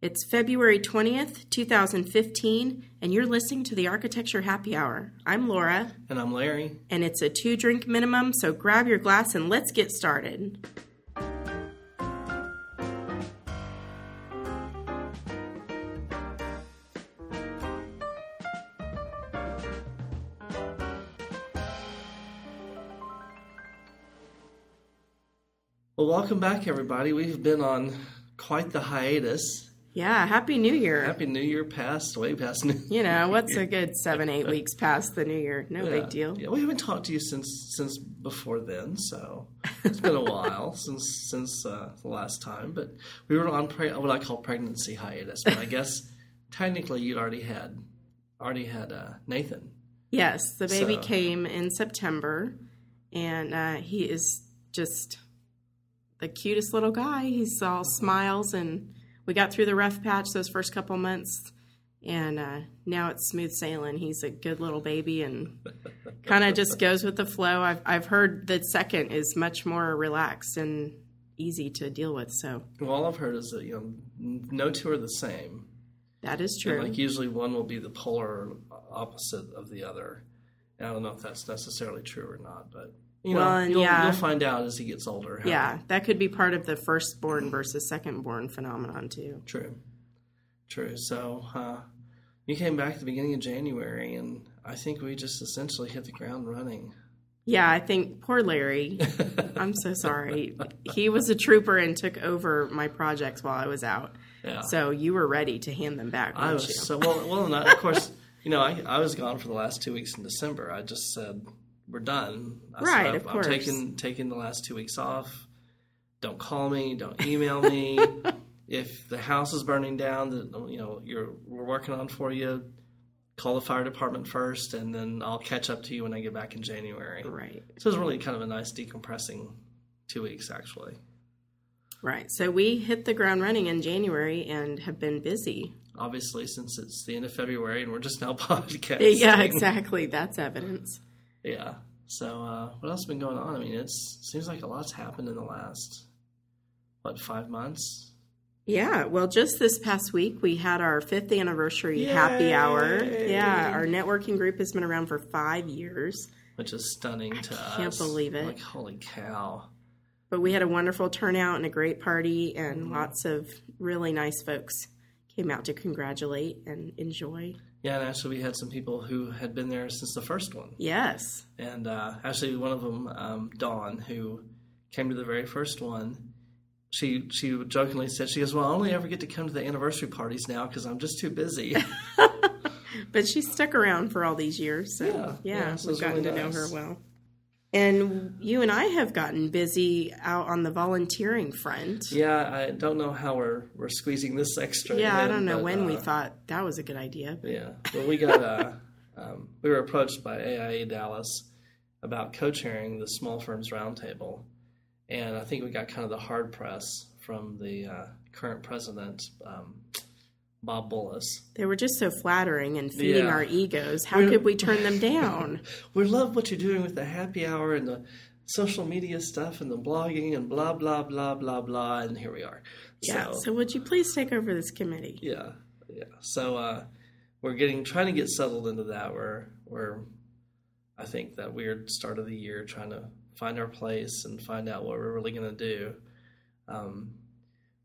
It's February 20th, 2015, and you're listening to the Architecture Happy Hour. I'm Laura, And I'm Larry. and it's a two drink minimum, so grab your glass and let's get started. Well, welcome back, everybody. We've been on quite the hiatus. Yeah, Happy New Year. Happy New Year past, way past New you know, what's a good seven, eight weeks past the New Year? No Yeah. big deal. Yeah, we haven't talked to you since since before then, so it's been a while since since uh, the last time. But we were on pre- what I call pregnancy hiatus. But I guess technically you'd already had already had uh, Nathan. Yes, the baby So- came in September, and uh, he is just the cutest little guy. He's all smiles, and we got through the rough patch those first couple months, and uh, now it's smooth sailing. He's a good little baby, and kind of just goes with the flow. I've I've heard the second is much more relaxed and easy to deal with. So Well, all I've heard is that you know no two are the same. that is And, true. like usually one will be the polar opposite of the other. And I don't know if that's necessarily true or not, but you know, Well, and you'll, yeah. you'll find out as he gets older. how- yeah, that could be part of the firstborn versus secondborn phenomenon too. true, true. So uh, you came back at the beginning of January, and I think we just essentially hit the ground running. Yeah, I think poor Larry. I'm so sorry. He was a trooper and took over my projects while I was out. Yeah, So you were ready to hand them back, I weren't you? was so well. Well, and I, of course, you know, I, I was gone for the last two weeks in December. I just said we're done. I Right, said, of I'm course. taking taking the last two weeks off. Don't call me. Don't email me. if the house is burning down, that you know you're we're working on for you. Call the fire department first, and then I'll catch up to you when I get back in January. Right, So it was really kind of a nice decompressing two weeks, actually. right. So we hit the ground running in January and have been busy. Obviously, since it's the end of February and we're just now podcasting. Yeah, exactly. That's evidence. Yeah. So uh, what else has been going on? I mean, it seems like a lot's happened in the last what five months. Yeah, well, just this past week we had our fifth anniversary happy hour. Yeah, our networking group has been around for five years. Which is stunning to us. can't believe it. Like holy cow! But we had a wonderful turnout and a great party, and Mm-hmm. lots of really nice folks came out to congratulate and enjoy. Yeah, and actually we had some people who had been there since the first one, Yes. and uh, actually one of them, um, Dawn, who came to the very first one. She she jokingly said she goes, "Well, I only ever get to come to the anniversary parties now because I'm just too busy." But she stuck around for all these years, so Yeah, yeah, yeah, so we've gotten really to know her well. And you and I have gotten busy out on the volunteering front. yeah, I don't know how we're we're squeezing this extra. Yeah, I don't know but, when we uh, thought that was a good idea. Yeah. Well, we got uh, um, we were approached by AIA Dallas about co-chairing the small firms roundtable, and I think we got kind of the hard press from the uh, current president, um, Bob Bullis. They were just so flattering and feeding Yeah. our egos. How We're- could we turn them down? We love what you're doing with the happy hour and the social media stuff and the blogging and blah blah blah blah blah. And here we are. Yeah. So, So would you please take over this committee? Yeah, yeah. So uh, we're getting trying to get settled into that. We're we're I think that weird start of the year trying to find our place and find out what we're really going to do. Um,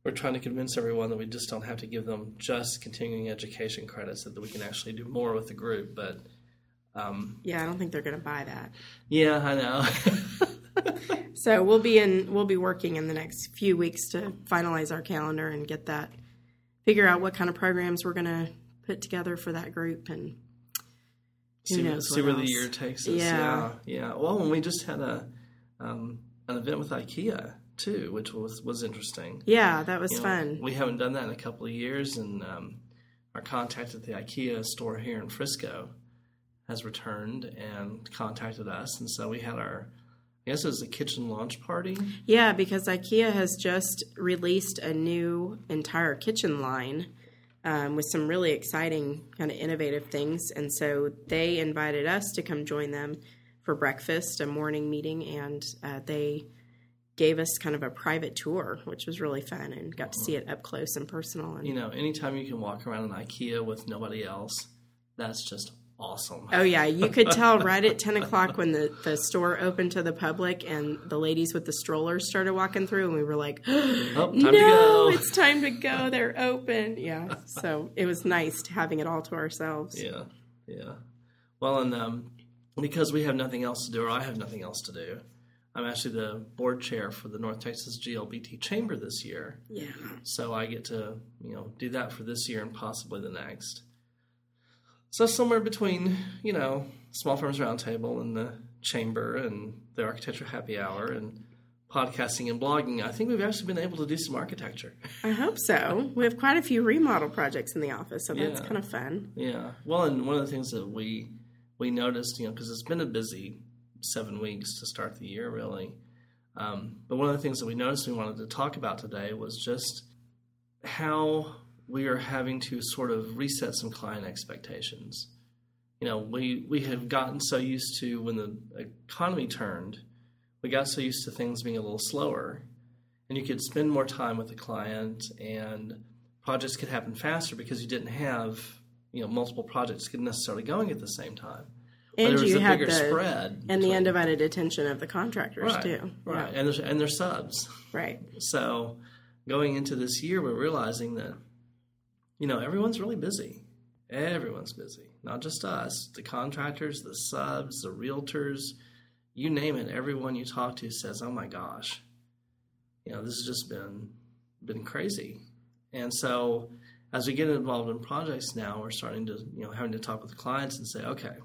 we're trying to convince everyone that we just don't have to give them just continuing education credits, that we can actually do more with the group. But um, Yeah, I don't think they're going to buy that. yeah, I know. So we'll be in we'll be working in the next few weeks to finalize our calendar and get that figure out what kind of programs we're going to put together for that group and who see, knows see where the year takes us. Yeah. Yeah, yeah. Well, and we just had a um, an event with IKEA too, which was was interesting. Yeah, that was You know, fun. We haven't done that in a couple of years, and um, our contact at the IKEA store here in Frisco has returned and contacted us, and so we had our. I guess it was a kitchen launch party. Yeah, because IKEA has just released a new entire kitchen line um, with some really exciting, kind of innovative things. And so they invited us to come join them for breakfast, a morning meeting, and uh, they gave us kind of a private tour, which was really fun and got to see it up close and personal. And You know, anytime you can walk around an IKEA with nobody else, that's just awesome. Oh yeah, you could tell right at ten o'clock when the, the store opened to the public and the ladies with the strollers started walking through, and we were like, Oh, time "No, to go. it's time to go. They're open." Yeah, so it was nice having it all to ourselves. Yeah, yeah. Well, and um, because we have nothing else to do, or I have nothing else to do, I'm actually the board chair for the North Texas GLBT Chamber this year. Yeah, So I get to, you know, do that for this year and possibly the next. So somewhere between, you know, Small Firms Roundtable and the Chamber and the Architecture Happy Hour and podcasting and blogging, I think we've actually been able to do some architecture. I hope so. We have quite a few remodel projects in the office, so that's Yeah. kind of fun. Yeah. Well, and one of the things that we we noticed, you know, because it's been a busy seven weeks to start the year, really. Um, but one of the things that we noticed we wanted to talk about today was just how we are having to sort of reset some client expectations. You know, we we have gotten so used to when the economy turned, we got so used to things being a little slower, and you could spend more time with the client and projects could happen faster because you didn't have you know multiple projects necessarily going at the same time. And you had the spread and the undivided attention of the contractors right, too. right, Yeah, and there's and there's subs. right. So going into this year, we're realizing that you know everyone's really busy. Everyone's busy, not just us. The contractors, the subs, the realtors, you name it. Everyone you talk to says, "Oh my gosh, you know this has just been been crazy." And so, as we get involved in projects now, we're starting to you know having to talk with the clients and say, "Okay,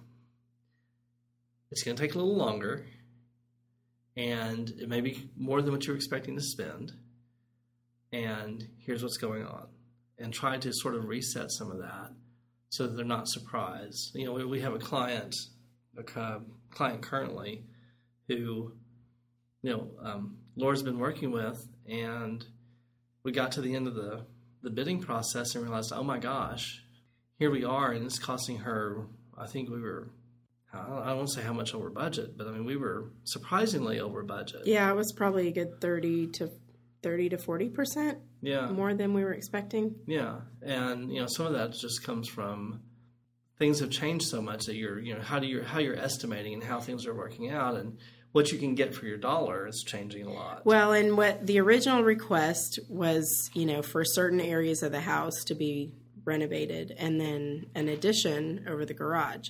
it's going to take a little longer." And it may be more than what you're expecting to spend and here's what's going on and try to sort of reset some of that so that they're not surprised you know we, we have a client a client currently who you know um, laura's been working with and we got to the end of the the bidding process and realized oh my gosh here we are and it's costing her i think we were i don't, I don't want to say how much over budget but i mean we were surprisingly over budget Yeah, it was probably a good thirty to thirty to forty percent yeah more than we were expecting. Yeah, and you know some of that just comes from things have changed so much that you're you know how do you how you're estimating and how things are working out and what you can get for your dollar is changing a lot. Well, and what the original request was, you know, for certain areas of the house to be renovated and then an addition over the garage.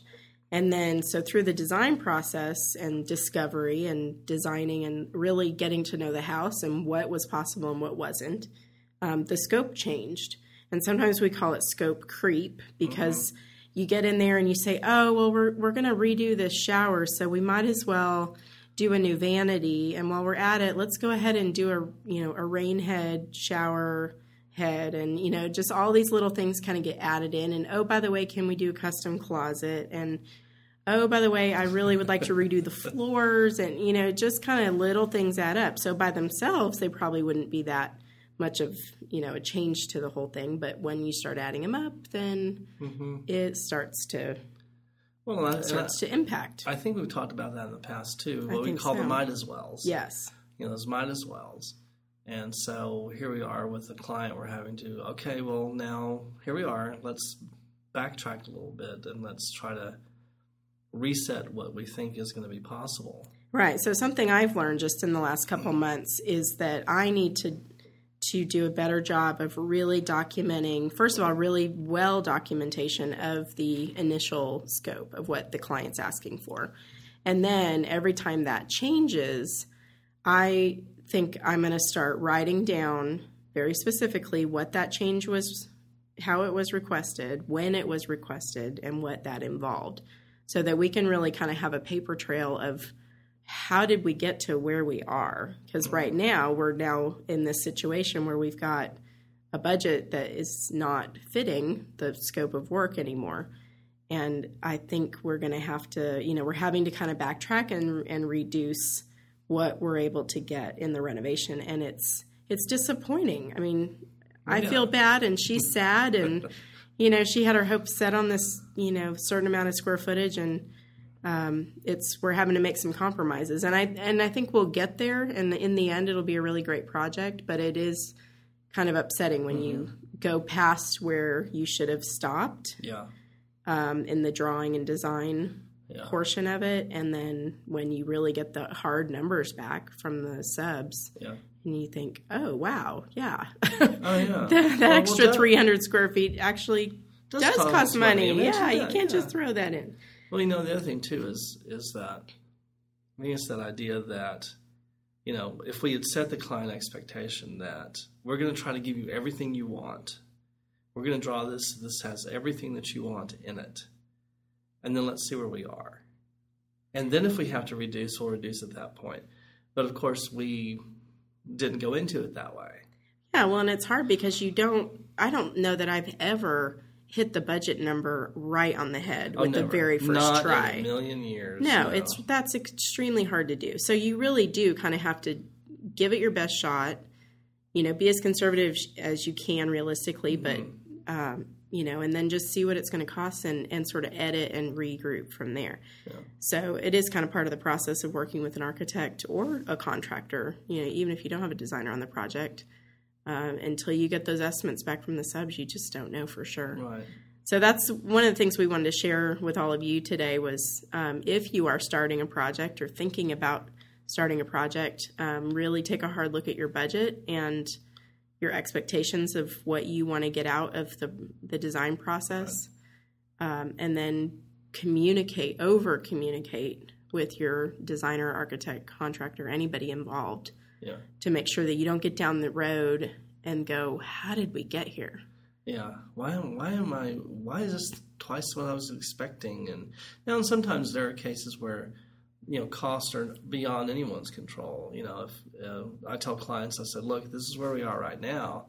And then, so through the design process and discovery and designing and really getting to know the house and what was possible and what wasn't, um, the scope changed. And sometimes we call it scope creep because you get in there and you say, oh, well, we're, we're going to redo this shower, so we might as well do a new vanity. And while we're at it, let's go ahead and do a, you know, a rain head shower head and you know just all these little things kind of get added in and oh by the way can we do a custom closet and oh by the way i really would like to redo the floors and you know just kind of little things add up so by themselves they probably wouldn't be that much of you know a change to the whole thing but when you start adding them up then mm-hmm. it starts to Well, and I, and I, starts to impact I think we've talked about that in the past too. What we call the so. Midas wells. yes you know those Midas wells. And so here we are with the client. We're having to okay, well now here we are. Let's backtrack a little bit and let's try to reset what we think is going to be possible. Right. So something I've learned just in the last couple months is that I need to to do a better job of really documenting first of all really well documentation of the initial scope of what the client's asking for. And then every time that changes, I think I'm going to start writing down very specifically what that change was, how it was requested, when it was requested, and what that involved. So that we can really kind of have a paper trail of how did we get to where we are? Because right now we're now in this situation where we've got a budget that is not fitting the scope of work anymore. And i think we're going to have to you know we're having to kind of backtrack and and reduce what we're able to get in the renovation and it's it's disappointing i mean i Yeah. feel bad and she's sad and you know she had her hopes set on this you know certain amount of square footage and um, it's we're having to make some compromises, and I and I think we'll get there. And in the end, it'll be a really great project. But it is kind of upsetting when you go past where you should have stopped Yeah. um, in the drawing and design Yeah. portion of it, and then when you really get the hard numbers back from the subs, Yeah. and you think, oh wow, yeah, Oh yeah. that, that Well, extra well, that 300 square feet actually does does, cost, money. money. Yeah, you that, can't just throw that in. Well, you know, the other thing too is is that I think it's that idea that you know if we had set the client expectation that we're going to try to give you everything you want, we're going to draw this. This has everything that you want in it, and then let's see where we are, and then if we have to reduce, we'll reduce at that point. But of course, we didn't go into it that way. Yeah, well, and it's hard because you don't. I don't know that I've ever hit the budget number right on the head Oh, with the very first Not try. In a million years. No, it's that's extremely hard to do. So you really do kind of have to give it your best shot. You know, be as conservative as you can realistically, but um, you know, and then just see what it's going to cost and and sort of edit and regroup from there. So it is kind of part of the process of working with an architect or a contractor. You know, even if you don't have a designer on the project, um, until you get those estimates back from the subs, you just don't know for sure. right. So that's one of the things we wanted to share with all of you today was um, if you are starting a project or thinking about starting a project, um, really take a hard look at your budget and your expectations of what you want to get out of the, the design process. Um, and then communicate, over communicate with your designer, architect, contractor, anybody involved Yeah. to make sure that you don't get down the road and go, How did we get here? Yeah. Why am why am I why is this twice what I was expecting? And now and sometimes there are cases where you know costs are beyond anyone's control. You know, if uh, I tell clients, I said, look, this is where we are right now.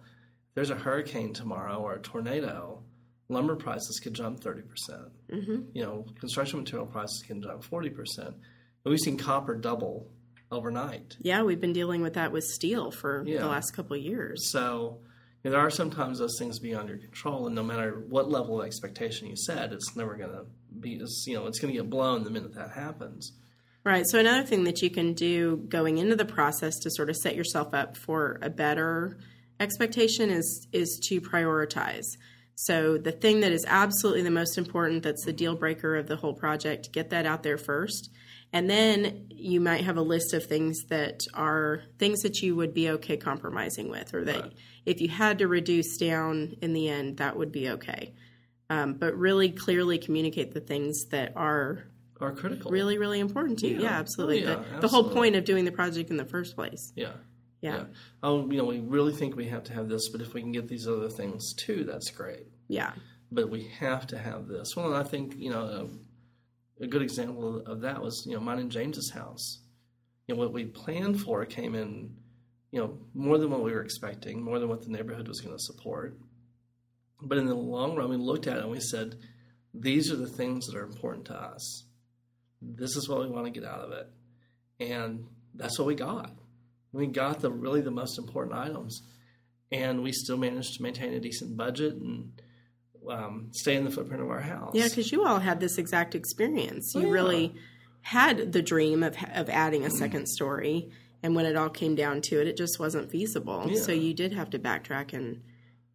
If there's a hurricane tomorrow or a tornado, lumber prices could jump thirty percent. hmm You know, construction material prices can jump forty percent. And we've seen copper double overnight. Yeah, we've been dealing with that with steel for Yeah. the last couple of years. So you know, there are sometimes those things beyond your control, and no matter what level of expectation you set, it's never going to be. You know, it's going to get blown the minute that happens. Right. So another thing that you can do going into the process to sort of set yourself up for a better expectation is is to prioritize. So the thing that is absolutely the most important that's the deal breaker of the whole project, get that out there first. And then you might have a list of things that are things that you would be okay compromising with or that Right. if you had to reduce down in the end that would be okay. Um, but really clearly communicate the things that are Are critical. really really important to you Yeah. yeah, absolutely Oh, yeah, the, the whole point of doing the project in the first place Yeah. yeah Oh, you know, we really think we have to have this, but if we can get these other things too, that's great. yeah But we have to have this. Well, and I think you know a, a good example of that was you know mine and James's house. You know what we planned for came in, you know, more than what we were expecting, more than what the neighborhood was going to support. But in the long run, we looked at it and we said, these are the things that are important to us. This is what we want to get out of it, and that's what we got. We got the really the most important items, and we still managed to maintain a decent budget and um, stay in the footprint of our house. yeah because you all had this exact experience you Oh, yeah. really had the dream of, of adding a second story and when it all came down to it it just wasn't feasible Yeah. so you did have to backtrack and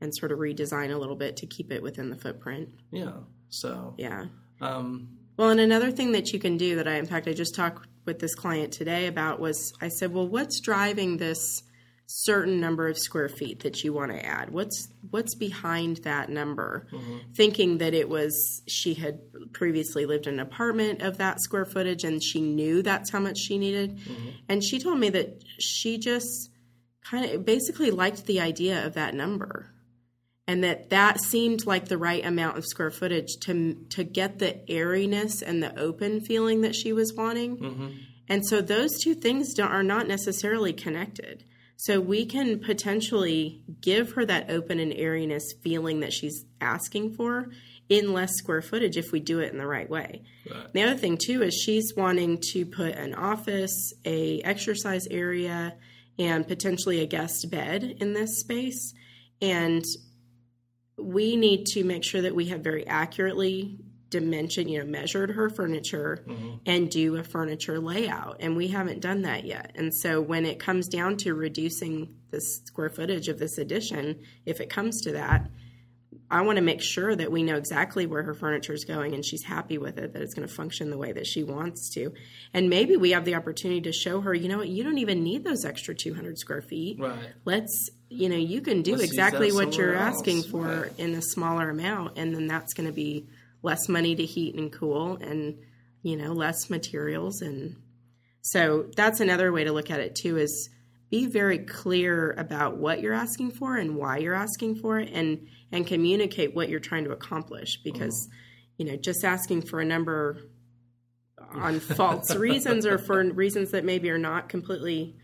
and sort of redesign a little bit to keep it within the footprint yeah. So, yeah um, Well, and another thing that you can do that I, in fact, I just talked with this client today about was I said, well, what's driving this certain number of square feet that you want to add? What's what's behind that number? Mm-hmm. Thinking that it was she had previously lived in an apartment of that square footage and she knew that's how much she needed. Mm-hmm. And she told me that she just kind of basically liked the idea of that number and that that seemed like the right amount of square footage to to get the airiness and the open feeling that she was wanting. Mm-hmm. And so those two things don't, are not necessarily connected. So we can potentially give her that open and airiness feeling that she's asking for in less square footage if we do it in the right way. Right. The other thing too is she's wanting to put an office, a exercise area, and potentially a guest bed in this space. And we need to make sure that we have very accurately dimension, you know, measured her furniture mm-hmm. and do a furniture layout. And we haven't done that yet. And so when it comes down to reducing the square footage of this addition, if it comes to that, I want to make sure that we know exactly where her furniture is going and she's happy with it, that it's going to function the way that she wants to. And maybe we have the opportunity to show her, you know what, you don't even need those extra 200 square feet. Right. Let's, you know, you can do Let's exactly what you're somewhere asking for Right. in a smaller amount. And then that's going to be less money to heat and cool and, you know, less materials. And so that's another way to look at it too is be very clear about what you're asking for and why you're asking for it and and communicate what you're trying to accomplish because you know just asking for a number on false reasons or for reasons that maybe are not completely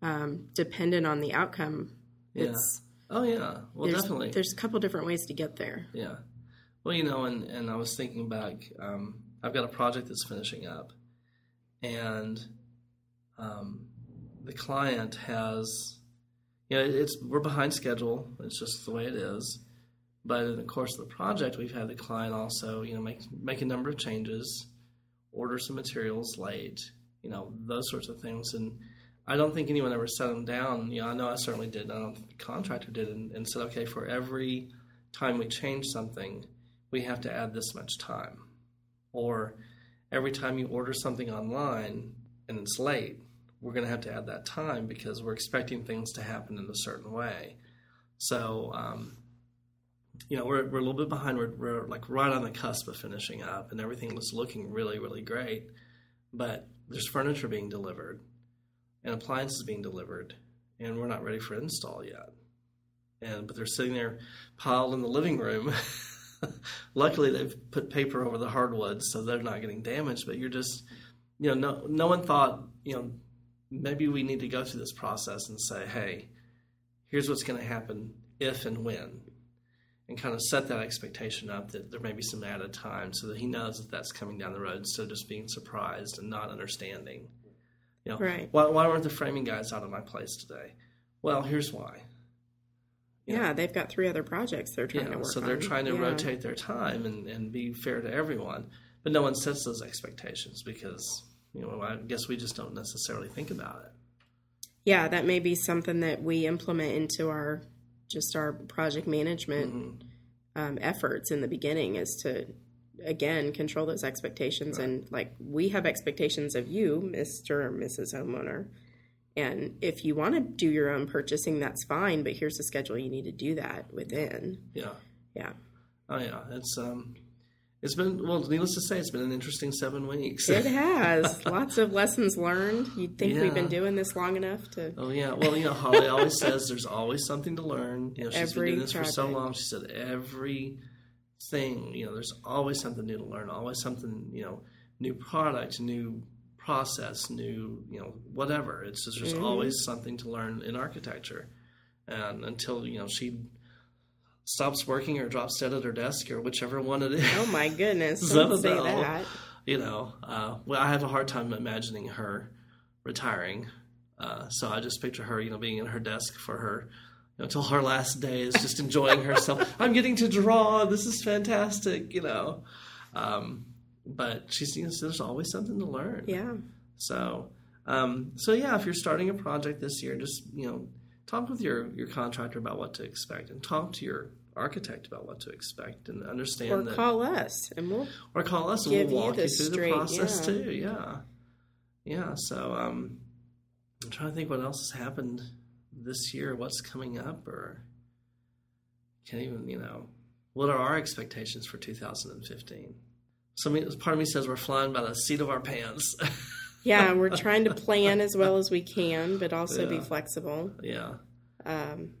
um, dependent on the outcome Yeah. it's Oh yeah. Well, there's, definitely. there's a couple different ways to get there Yeah. Well, you know, and, and I was thinking back, um, I've got a project that's finishing up, and um, the client has, you know, it's we're behind schedule. It's just the way it is. But in the course of the project, we've had the client also, you know, make make a number of changes, order some materials late, you know, those sorts of things. And I don't think anyone ever set them down. You know, I know I certainly did. I don't think the contractor did, and, and said, okay, for every time we change something, we have to add this much time. Or every time you order something online and it's late, we're going to have to add that time because we're expecting things to happen in a certain way. So, um, you know, we're, we're a little bit behind. We're, we're like right on the cusp of finishing up, and everything was looking really, really great. But there's furniture being delivered and appliances being delivered, and we're not ready for install yet. And but they're sitting there piled in the living room. Luckily, they've put paper over the hardwood, so they're not getting damaged. But you're just, you know, no no one thought, you know, maybe we need to go through this process and say, hey, here's what's going to happen if and when, and kind of set that expectation up that there may be some added time, so that he knows that that's coming down the road, instead of just being surprised and not understanding. You know, Right. why, why weren't the framing guys out of my place today? Well, here's why. yeah, they've got three other projects they're trying Yeah, to work on. so they're on. trying to Yeah. rotate their time and, and be fair to everyone, but no one sets those expectations because you know I guess we just don't necessarily think about it. yeah that may be something that we implement into our just our project management Mm-hmm. um, efforts in the beginning is to again control those expectations and like we have expectations of you mr or mrs homeowner and if you want to do your own purchasing that's fine but here's the schedule you need to do that within Yeah. yeah Oh yeah, it's um, it's been well. Needless to say, it's been an interesting seven weeks. it has lots of lessons learned you'd think we've been doing this long enough to Oh yeah, well you know Holly always says there's always something to learn. You know she's Every been doing this for so long. She said every thing you know there's always something new to learn. Always something you know new product, new process, new you know whatever. It's just there's Mm-hmm. always something to learn in architecture, and until you know she stops working or drops dead at her desk or whichever one it is. oh my goodness don't say that you know, uh, well, I have a hard time imagining her retiring. Uh, so I just picture her, you know, being in her desk for her, you know, until her last day is just enjoying herself. I'm getting to draw. This is fantastic, you know. Um, but she's, you know, there's always something to learn. yeah So, um, so yeah, if you're starting a project this year, just you know, talk with your your contractor about what to expect, and talk to your architect about what to expect, and understand or that call us and we'll or call us and we'll you walk you, the through straight- the process yeah. too. Yeah, yeah. So um, I'm trying to think what else has happened this year. What's coming up, or can't even you know what are our expectations for 2015? Some part of me says we're flying by the seat of our pants. Yeah, we're trying to plan as well as we can, but also be flexible. yeah, Um,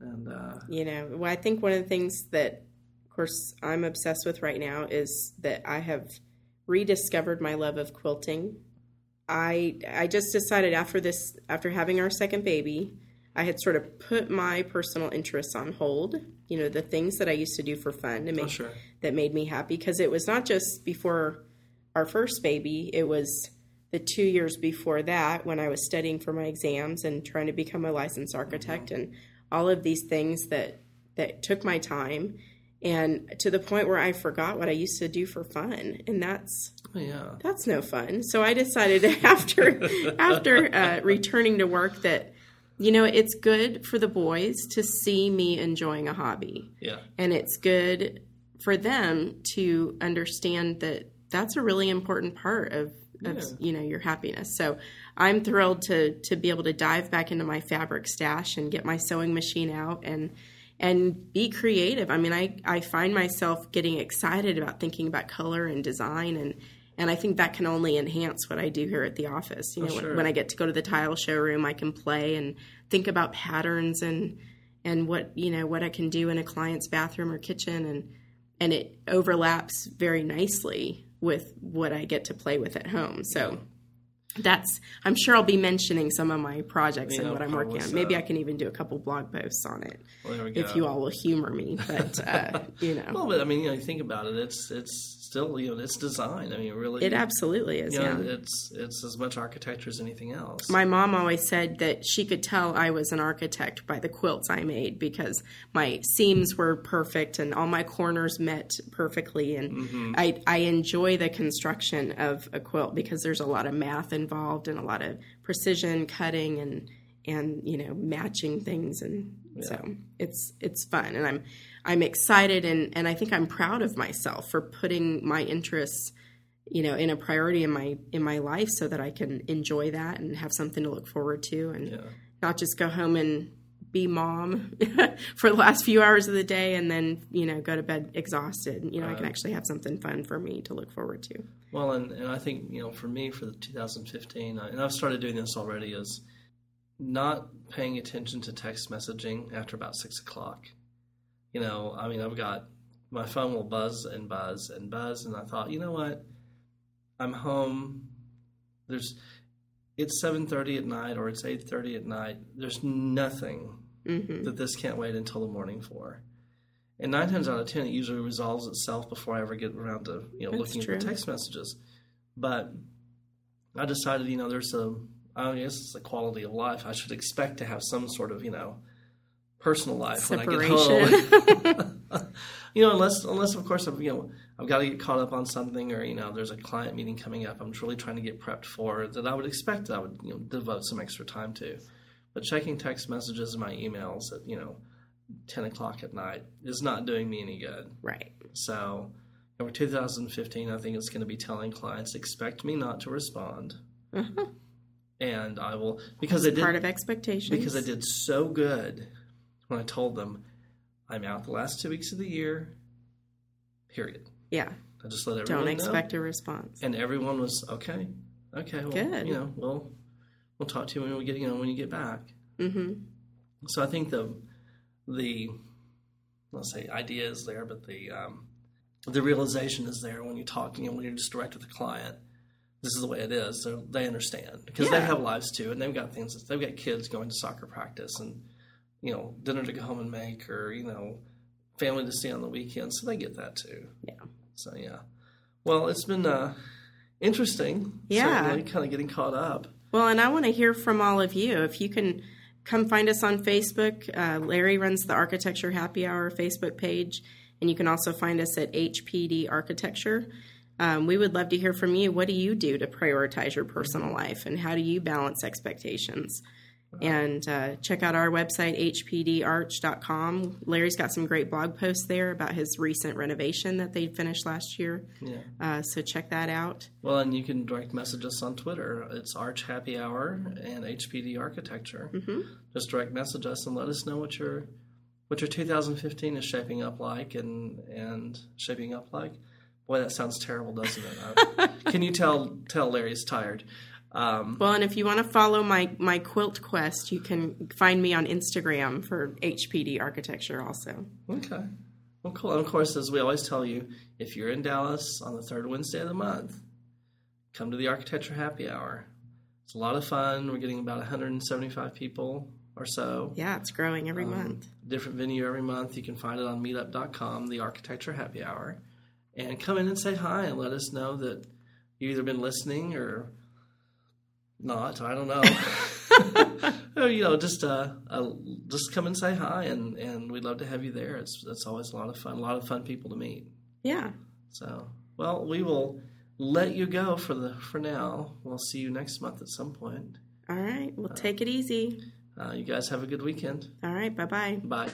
and uh, you know, well, I think one of the things that, of course, I'm obsessed with right now is that I have rediscovered my love of quilting. I I just decided after this, after having our second baby, I had sort of put my personal interests on hold. You know, the things that I used to do for fun to make oh sure, that made me happy because it was not just before our first baby, it was the two years before that when I was studying for my exams and trying to become a licensed architect and all of these things that that took my time and to the point where I forgot what I used to do for fun, and that's Oh, yeah. that's no fun. So I decided after after uh, returning to work that you know it's good for the boys to see me enjoying a hobby, Yeah. and it's good for them to understand that that's a really important part of, of Yeah. you know your happiness. So I'm thrilled to to be able to dive back into my fabric stash and get my sewing machine out and and be creative. I mean, I I find myself getting excited about thinking about color and design and and I think that can only enhance what I do here at the office. You know, when, sure. when I get to go to the tile showroom, I can play and think about patterns and and what you know what I can do in a client's bathroom or kitchen and and it overlaps very nicely with what I get to play with at home. So that's I'm sure I'll be mentioning some of my projects and what I'm working on. Maybe so. I can even do a couple blog posts on it Well, there we go. if you all will humor me. But uh, you know, Well, but I mean, you know, you think about it. It's it's still you know it's design. I mean, really. it absolutely is. you know, yeah. it's it's as much architecture as anything else. My mom always said that she could tell I was an architect by the quilts I made because my seams were perfect and all my corners met perfectly. And Mm-hmm. I, I enjoy the construction of a quilt because there's a lot of math involved and a lot of precision cutting and and you know matching things and so it's it's fun and I'm I'm excited and and I think I'm proud of myself for putting my interests you know in a priority in my in my life so that I can enjoy that and have something to look forward to and yeah. not just go home and be mom for the last few hours of the day and then you know go to bed exhausted you know i can actually have something fun for me to look forward to Well, and, and I think you know, for me, for the 2015, I- and I've started doing this already, is not paying attention to text messaging after about six o'clock. You know, I mean, I've got my phone will buzz and buzz and buzz, and I thought, you know what, I'm home. There's it's 7:30 at night or it's 8:30 at night. There's nothing hmm that this can't wait until the morning for. And nine times out of ten, it usually resolves itself before I ever get around to you know That's looking at the text messages. But I decided, you know, there's a I guess it's a quality of life. I should expect to have some sort of you know personal life when I get home. you know, unless unless of course I've you know I've got to get caught up on something or you know there's a client meeting coming up I'm really trying to get prepped for that I would expect that I would you know devote some extra time to. But checking text messages and my emails at you know ten o'clock at night is not doing me any good. right So over 2015, I think it's going to be telling clients expect me not to respond, uh-huh. and I will because I did part of expectations because I did so good when I told them I'm out the last two weeks of the year. Period. yeah I just let everyone don't know, expect a response and everyone was okay. Okay, well, Good. you know, we'll we'll talk to you when we get you know when you get back. Mm-hmm. So I think the the let's say idea is there, but the um, the realization is there when you're talking and when you're just direct with the client. This is the way it is. So they understand because they have lives too, and they've got things. They've got kids going to soccer practice, and you know, dinner to go home and make, or you know, family to see on the weekend. So they get that too. Yeah. So yeah. Well, it's been uh, interesting. Yeah. Certainly, kind of getting caught up. Well, and I want to hear from all of you. If you can come find us on Facebook, uh, Larry runs the Architecture Happy Hour Facebook page, and you can also find us at HPD Architecture. Um, we would love to hear from you. What do you do to prioritize your personal life, and how do you balance expectations? And uh, check out our website, hpdarch.com. Larry's got some great blog posts there about his recent renovation that they finished last year. Yeah. Uh, so check that out. Well, and you can direct message us on Twitter. It's Arch Happy Hour and HPD Architecture. Mm-hmm. Just direct message us and let us know what your what your 2015 is shaping up like and and shaping up like. Boy, that sounds terrible, doesn't it? Can you tell tell Larry's tired? Um, Well, and if you want to follow my my quilt quest, you can find me on Instagram for HPD Architecture also. okay. Well, cool. And of course, as we always tell you, if you're in Dallas on the third Wednesday of the month, come to the Architecture Happy Hour. It's a lot of fun. We're getting about 175 people or so. Yeah, it's growing every Um, month. Different venue every month. You can find it on meetup.com, the Architecture Happy Hour. And come in and say hi and let us know that you've either been listening or not. I don't know. You know, just uh, uh, just come and say hi, and, and we'd love to have you there. It's that's always a lot of fun. A lot of fun people to meet. yeah. So, well, we will let you go for the for now. We'll see you next month at some point. All right. Well, take it easy. Uh, you guys have a good weekend. All right. Bye bye. Bye.